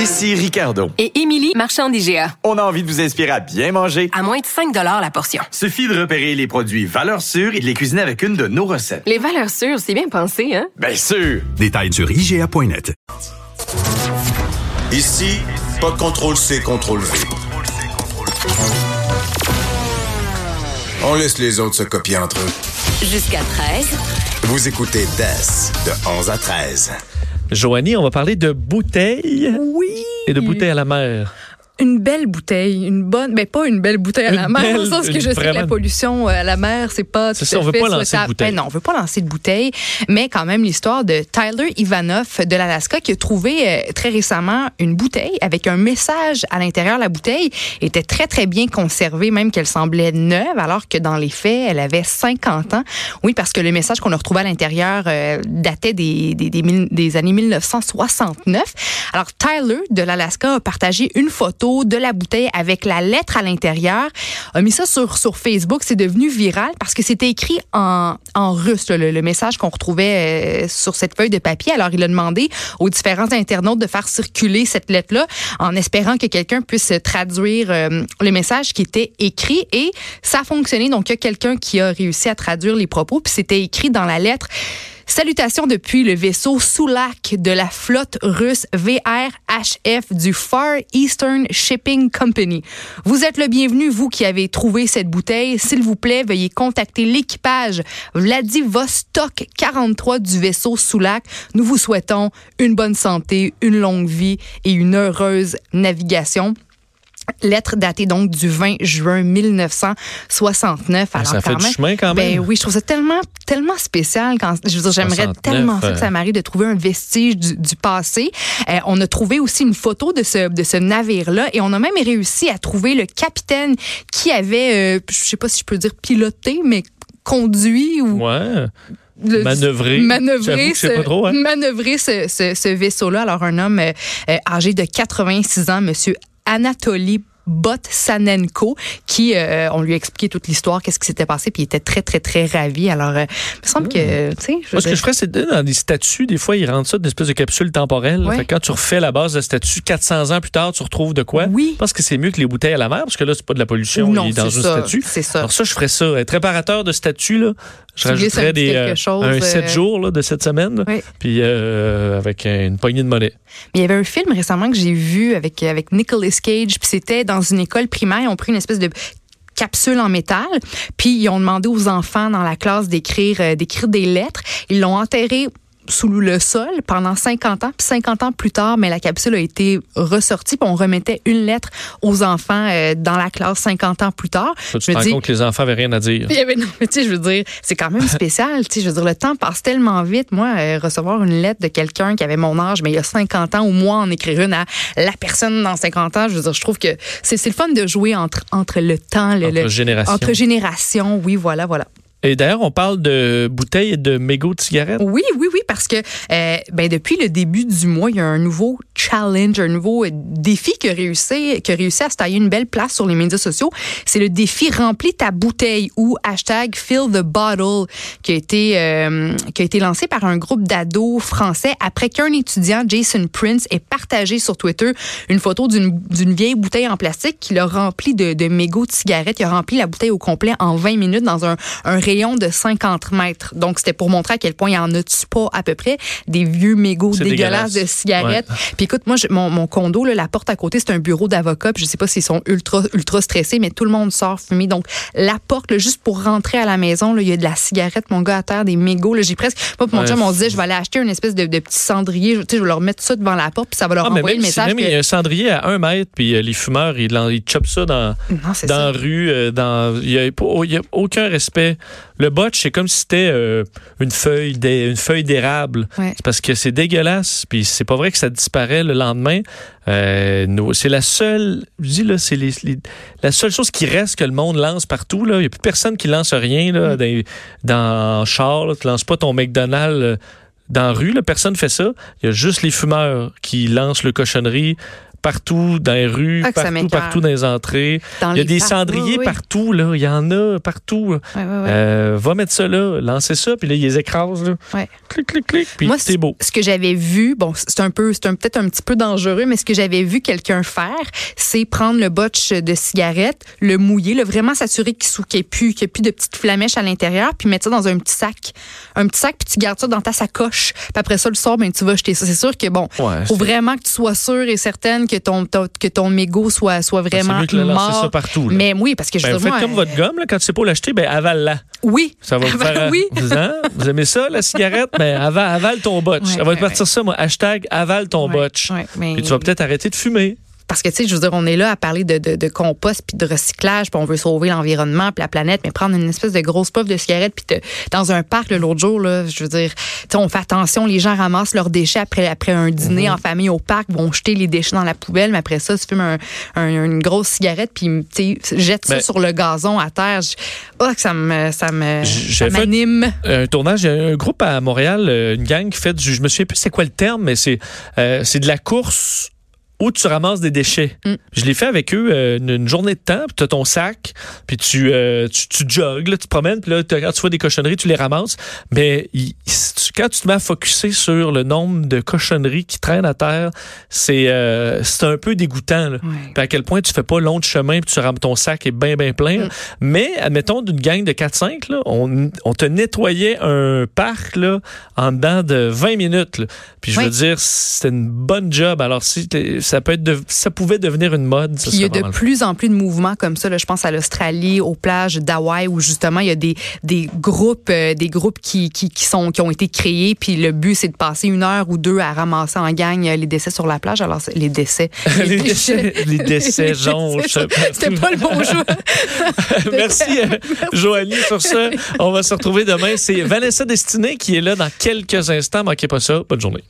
Ici Ricardo. Et Émilie, marchand d'IGA. On a envie de vous inspirer à bien manger. À moins de 5 la portion. Suffit de repérer les produits valeurs sûres et de les cuisiner avec une de nos recettes. Les valeurs sûres, c'est bien pensé, hein? Bien sûr! Détails sur IGA.net. Ici, pas de contrôle C, contrôle V. On laisse les autres se copier entre eux. Jusqu'à 13. Vous écoutez DES de 11 à 13. Joanie, on va parler de bouteilles Oui. Et de bouteilles à la mer. Une belle bouteille, une bonne, mais pas une belle bouteille à Une la mer, belle, le sens que je sais que la pollution euh, à la mer, c'est pas C'est tout ça, à on veut fait pas lancer de souhaitable. bouteille. Ben non, on veut pas lancer de bouteille, mais quand même l'histoire de Tyler Ivanov de l'Alaska qui a trouvé euh, très récemment une bouteille avec un message à l'intérieur. La bouteille était très très bien conservée, même qu'elle semblait neuve, alors que dans les faits, elle avait 50 ans. Oui, parce que le message qu'on a retrouvé à l'intérieur euh, datait des, des, des, mille- des années 1969. Alors Tyler de l'Alaska a partagé une photo de la bouteille avec la lettre à l'intérieur, a mis ça sur, sur Facebook. C'est devenu viral parce que c'était écrit en, en russe, le message qu'on retrouvait euh, sur cette feuille de papier. Alors, il a demandé aux différents internautes de faire circuler cette lettre-là en espérant que quelqu'un puisse traduire euh, le message qui était écrit. Et ça a fonctionné. Donc, il y a quelqu'un qui a réussi à traduire les propos. Puis, c'était écrit dans la lettre. Salutations depuis le vaisseau Soulak de la flotte russe VRHF du Far Eastern Shipping Company. Vous êtes le bienvenu, vous qui avez trouvé cette bouteille. S'il vous plaît, veuillez contacter l'équipage Vladivostok 43 du vaisseau Soulak. Nous vous souhaitons une bonne santé, une longue vie et une heureuse navigation. Lettre datée donc du 20 juin 1969. Ah, ça fait quand du même- chemin quand même. Ben oui, je trouve ça tellement, tellement spécial. Quand, je veux dire, j'aimerais 69, tellement ça que euh. ça m'arrive de trouver un vestige du, du passé. Euh, on a trouvé aussi une photo de ce, de ce navire-là et on a même réussi à trouver le capitaine qui avait, euh, je sais pas si je peux dire piloté, mais conduit ou Ouais. le- Manœuvrer. manœuvrer ce, pas trop, hein. manœuvrer ce, ce- ce vaisseau-là. Alors, un homme euh, euh, âgé de 86 ans, Monsieur Anatoly Botsanenko, qui, euh, on lui a expliqué toute l'histoire, qu'est-ce qui s'était passé, puis il était très, très, très ravi. Alors, euh, il me semble que, tu sais, Moi, ce que je ferais, c'est dans des statuts, des fois, ils rendent ça d'une espèce de capsule temporelle. Ouais. Fait quand tu refais la base de statut, 400 ans plus tard, tu retrouves de quoi? Oui. Je pense que c'est mieux que les bouteilles à la mer, parce que là, c'est pas de la pollution, Non, il est dans un c'est ça, statut. c'est ça. Alors ça, je ferais ça. Être réparateur de statut, là, je Tu rajouterais des, euh, chose, un euh, 7 jours là, de cette semaine, Oui. puis euh, avec une poignée de monnaie. Mais il y avait un film récemment que j'ai vu avec, avec Nicolas Cage, puis c'était dans une école primaire. Ils ont pris une espèce de capsule en métal, puis ils ont demandé aux enfants dans la classe d'écrire euh, des lettres. Ils l'ont enterré sous le sol pendant 50 ans. Puis 50 ans plus tard, mais la capsule a été ressortie. Puis on remettait une lettre aux enfants euh, dans la classe 50 ans plus tard. Ça, tu Je te me rends dis- compte que les enfants avaient rien à dire. avait- non, mais tu sais, je veux dire, c'est quand même spécial. Tu sais, je veux dire, le temps passe tellement vite. Moi, euh, recevoir une lettre de quelqu'un qui avait mon âge, mais il y a 50 ans, ou moi en écrire une à la personne dans 50 ans, je veux dire, je trouve que c'est c'est le fun de jouer entre, entre le temps, le, Entre le- entre générations. Oui, voilà, voilà. Et d'ailleurs, on parle de bouteilles et de mégots de cigarettes? Oui, oui, oui, parce que euh, ben, depuis le début du mois, il y a un nouveau challenge, un nouveau euh, défi qui a réussi, qui a réussi à se tailler une belle place sur les médias sociaux. C'est le défi Remplis ta bouteille ou hashtag Fill the Bottle qui a été, euh, qui a été lancé par un groupe d'ados français après qu'un étudiant, Jason Prince, ait partagé sur Twitter une photo d'une d'une vieille bouteille en plastique qu'il a remplie de, de mégots de cigarettes. Il a rempli la bouteille au complet en 20 minutes dans un, un rayon de 50 mètres. Donc, c'était pour montrer à quel point il y en a-tu pas à peu près des vieux mégots dégueulasses dégueulasse. de cigarettes. Puis écoute, moi, je- mon, mon condo, là, la porte à côté, c'est un bureau d'avocat. Puis je sais pas s'ils sont ultra, ultra stressés, mais tout le monde sort fumer. Donc, la porte, là, juste pour rentrer à la maison, il y a de la cigarette, mon gars, à terre, des mégots. J'ai presque, moi, puis mon chum, on disait, je vais aller acheter une espèce de, de petit cendrier. Je, je vais leur mettre ça devant la porte, puis ça va leur Ah, envoyer le si message. il y a un cendrier à un mètre, puis euh, les fumeurs, ils, ils chopent ça dans, Non, dans la rue. euh, dans, il n'y a, aucun respect. Le botch, c'est comme si c'était euh, une feuille d'é- une feuille d'érable. Ouais. C'est parce que c'est dégueulasse, puis c'est pas vrai que ça disparaît le lendemain. Euh, c'est la seule, je dis là, c'est les- les- la seule chose qui reste que le monde lance partout. Là. Il n'y a plus personne qui lance rien là, dans, dans char. Là. Tu lances pas ton McDonald's euh, dans la rue. Là. Personne fait ça. Il y a juste les fumeurs qui lancent le cochonnerie partout dans les rues, Ah, partout, partout dans les entrées. Dans Il y a des cendriers Oui, partout, là. Il y en a partout. Euh, va mettre ça là, lancer ça, puis là, ils les écrasent. Là. Clic, clic, clic, puis Moi, c'est beau. Ce que j'avais vu, bon, c'est un peu, c'est peut-être un petit peu dangereux, mais ce que j'avais vu quelqu'un faire, c'est prendre le botch de cigarette, le mouiller, le vraiment s'assurer qu'il n'y ait plus, qu'il y ait plus de petites flamèches à l'intérieur, puis mettre ça dans un petit sac, un petit sac, puis tu gardes ça dans ta sacoche. Puis après ça, le soir, ben tu vas jeter ça. C'est sûr que bon, faut vraiment que tu sois sûr et certaine que ton ton- que ton mégot soit soit vraiment mieux mort. ça partout. là. Mais oui, parce que je Ben, vous faites moi, comme votre gomme, là, quand tu sais pas l'acheter, ben avale-la. Oui. Ça va vous faire. oui. Vous, hein? Vous aimez ça, la cigarette? Ben, avale, avale ton botch. Ouais, ça va ouais, partir ça, moi. Hashtag avale ton botch. mais- Puis tu vas peut-être arrêter de fumer. Parce que, tu sais, je veux dire, on est là à parler de, de, de compost puis de recyclage, puis on veut sauver l'environnement puis la planète, mais prendre une espèce de grosse puff de cigarette puis dans un parc, l'autre jour, là, je veux dire, tu sais, on fait attention, les gens ramassent leurs déchets après, après un dîner Mhm. en famille au parc, vont jeter les déchets dans la poubelle, mais après ça, tu fumes un- un- une grosse cigarette puis, tu sais, jettes ça Ben- sur le gazon à terre. Je- Oh, que ça me, ça me, ça m'anime. un tournage, il y a un groupe à Montréal, euh, une gang qui fait du. Je me souviens plus c'est quoi le terme, mais c'est euh, c'est de la course où tu ramasses des déchets. Mm. Je l'ai fait avec eux euh, une, une journée de temps, puis tu as ton sac, puis tu, euh, tu, tu jogues, là, tu te promènes, puis là, quand tu vois des cochonneries, tu les ramasses. Mais tu- quand tu te mets à focuser sur le nombre de cochonneries qui traînent à terre, c'est euh, c'est un peu dégoûtant. Là. Puis à quel point tu fais pas long de chemin, puis tu rames ton sac est bien, bien plein. Mm. Mais, admettons, d'une gang de 4-5, là, on, on te nettoyait un parc là, en dedans de 20 minutes. là. Puis je Oui. veux dire, c'était une bonne job. Alors, si ça peut être de- ça pouvait devenir une mode, ça il y a de plus en plus de mouvements comme ça. Là, je pense à l'Australie, aux plages d'Hawaï, où justement il y a des, des groupes, euh, des groupes qui, qui, qui sont qui ont été créés. Puis le but c'est de passer une heure ou deux à ramasser en gang euh, les décès sur la plage. Alors les décès, les décès, les décès jonchent. C'était pas le bon jeu. Merci, euh, Joanie, sur ça. On va se retrouver demain. C'est Vanessa Destinée qui est là dans quelques instants. Manquez pas ça. Bonne journée.